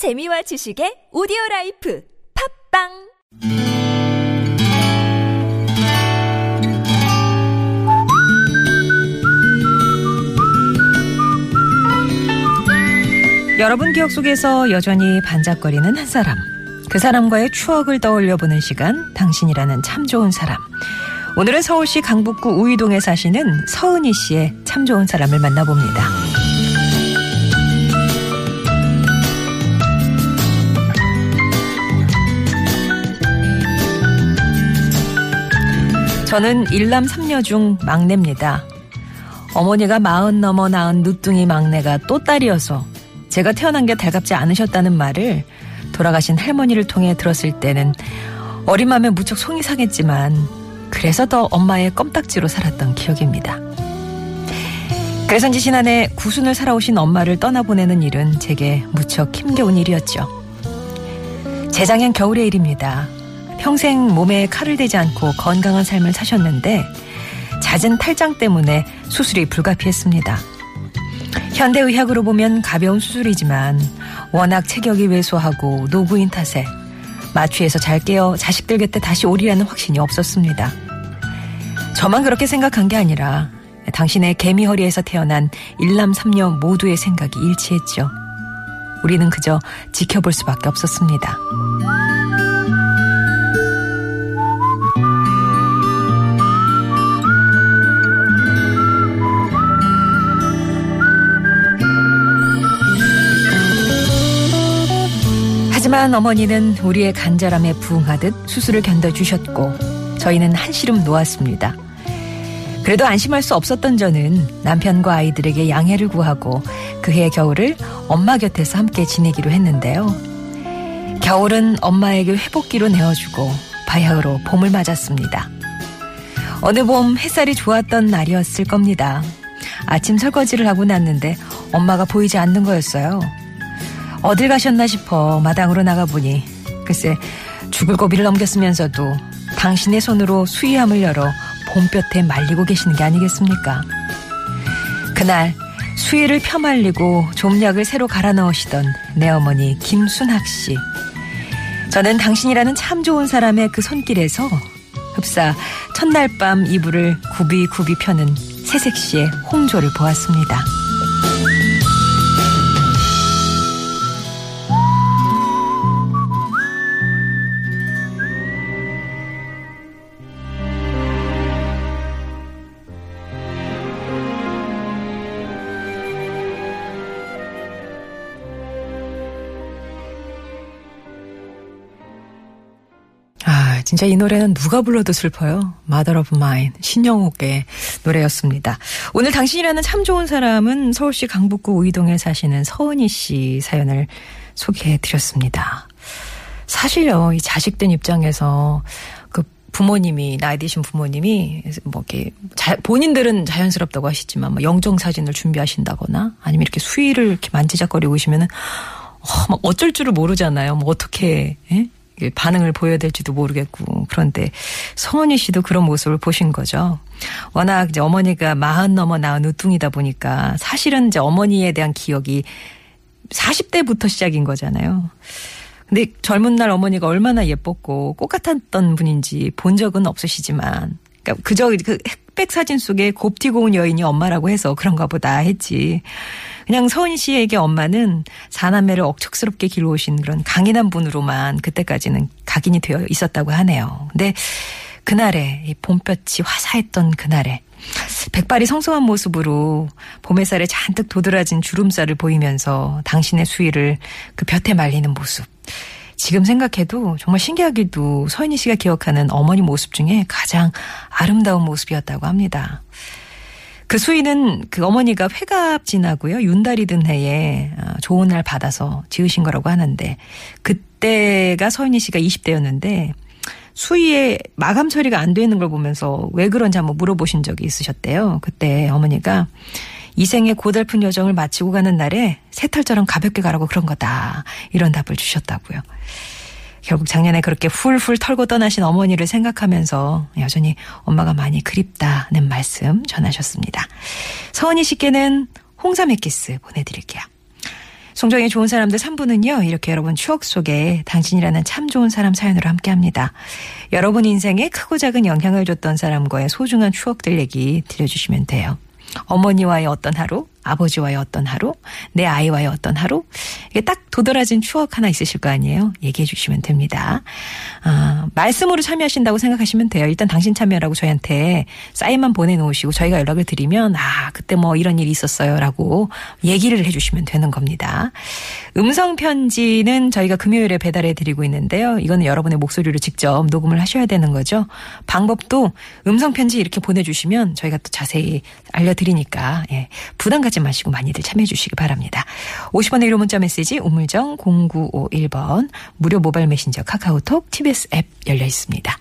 재미와 지식의 오디오 라이프 팟빵 여러분 기억 속에서 여전히 반짝거리는 한 사람. 그 사람과의 추억을 떠올려 보는 시간, 당신이라는 참 좋은 사람. 오늘은 서울시 강북구 우이동에 사시는 서은희 씨의 참 좋은 사람을 만나봅니다. 저는 일남 삼녀 중 막내입니다. 어머니가 마흔 넘어 낳은 누뚱이 막내가 또 딸이어서 제가 태어난 게 달갑지 않으셨다는 말을 돌아가신 할머니를 통해 들었을 때는 어린 마음에 무척 속이 상했지만 그래서 더 엄마의 껌딱지로 살았던 기억입니다. 그래서인지 지난해 구순을 살아오신 엄마를 떠나보내는 일은 제게 무척 힘겨운 일이었죠. 재작년 겨울의 일입니다. 평생 몸에 칼을 대지 않고 건강한 삶을 사셨는데 잦은 탈장 때문에 수술이 불가피했습니다. 현대의학으로 보면 가벼운 수술이지만 워낙 체격이 왜소하고 노구인 탓에 마취해서 잘 깨어 자식들 곁에 다시 오리라는 확신이 없었습니다. 저만 그렇게 생각한 게 아니라 당신의 개미 허리에서 태어난 일남 삼녀 모두의 생각이 일치했죠. 우리는 그저 지켜볼 수밖에 없었습니다. 하지만 어머니는 우리의 간절함에 부응하듯 수술을 견뎌주셨고 저희는 한시름 놓았습니다. 그래도 안심할 수 없었던 저는 남편과 아이들에게 양해를 구하고 그해 겨울을 엄마 곁에서 함께 지내기로 했는데요. 겨울은 엄마에게 회복기로 내어주고 바야흐로 봄을 맞았습니다. 어느 봄 햇살이 좋았던 날이었을 겁니다. 아침 설거지를 하고 났는데 엄마가 보이지 않는 거였어요. 어딜 가셨나 싶어 마당으로 나가보니 글쎄 죽을 고비를 넘겼으면서도 당신의 손으로 수의함을 열어 봄볕에 말리고 계시는 게 아니겠습니까? 그날 수의를 펴말리고 좀약을 새로 갈아 넣으시던 내 어머니 김순학 씨. 저는 당신이라는 참 좋은 사람의 그 손길에서 흡사 첫날 밤 이불을 굽이굽이 펴는 새색 씨의 홍조를 보았습니다. 진짜 이 노래는 누가 불러도 슬퍼요. Mother of Mine, 신영옥의 노래였습니다. 오늘 당신이라는 참 좋은 사람은 서울시 강북구 우이동에 사시는 서은희 씨 사연을 소개해 드렸습니다. 사실요, 이 자식된 입장에서 그 부모님이, 나이 드신 부모님이, 뭐, 이렇게, 자, 본인들은 자연스럽다고 하시지만, 뭐, 영정 사진을 준비하신다거나, 아니면 이렇게 수위를 이렇게 만지작거리고 오시면은, 어, 막 어쩔 줄을 모르잖아요. 뭐, 어떻게, 예? 반응을 보여야 될지도 모르겠고 그런데 성원희 씨도 그런 모습을 보신 거죠. 워낙 이제 어머니가 마흔 넘어 낳은 우뚱이다 보니까 사실은 이제 어머니에 대한 기억이 40대부터 시작인 거잖아요. 근데 젊은 날 어머니가 얼마나 예뻤고 꽃 같았던 분인지 본 적은 없으시지만 그러니까 그저 그 흑백 사진 속에 곱디 고운 여인이 엄마라고 해서 그런가 보다 했지. 그냥 서은 씨에게 엄마는 사남매를 억척스럽게 길러오신 그런 강인한 분으로만 그때까지는 각인이 되어 있었다고 하네요. 근데 그날에 이 봄볕이 화사했던 그날에 백발이 성성한 모습으로 봄 햇살에 잔뜩 도드라진 주름살을 보이면서 당신의 수위를 그 볕에 말리는 모습. 지금 생각해도 정말 신기하게도 서인희 씨가 기억하는 어머니 모습 중에 가장 아름다운 모습이었다고 합니다. 그 수위는 그 어머니가 회갑 지나고요. 윤달이 든 해에 좋은 날 받아서 지으신 거라고 하는데 그때가 서인희 씨가 20대였는데 수위에 마감 처리가 안 되는 걸 보면서 왜 그런지 한번 물어보신 적이 있으셨대요. 그때 어머니가 이 생의 고달픈 여정을 마치고 가는 날에 새털처럼 가볍게 가라고 그런 거다. 이런 답을 주셨다고요. 결국 작년에 그렇게 훌훌 털고 떠나신 어머니를 생각하면서 여전히 엄마가 많이 그립다는 말씀 전하셨습니다. 서은이 씨께는 홍삼 액기스 보내드릴게요. 송정의 좋은 사람들 3부는요, 이렇게 여러분 추억 속에 당신이라는 참 좋은 사람 사연으로 함께 합니다. 여러분 인생에 크고 작은 영향을 줬던 사람과의 소중한 추억들 얘기 들려주시면 돼요. 어머니와의 어떤 하루, 아버지와의 어떤 하루, 내 아이와의 어떤 하루, 이게 딱 도드라진 추억 하나 있으실 거 아니에요? 얘기해 주시면 됩니다. 아, 말씀으로 참여하신다고 생각하시면 돼요. 일단 당신 참여라고 저희한테 사인만 보내놓으시고 저희가 연락을 드리면, 아, 그때 뭐 이런 일이 있었어요. 라고 얘기를 해 주시면 되는 겁니다. 음성편지는 저희가 금요일에 배달해 드리고 있는데요. 이거는 여러분의 목소리로 직접 녹음을 하셔야 되는 거죠. 방법도 음성편지 이렇게 보내주시면 저희가 또 자세히 알려드리니까, 예, 부담 갖지 마시고 많이들 참여해 주시기 바랍니다. 50원의 1호 문자 메시지 우물정 0951번 무료 모바일 메신저 카카오톡 TBS 앱 열려 있습니다.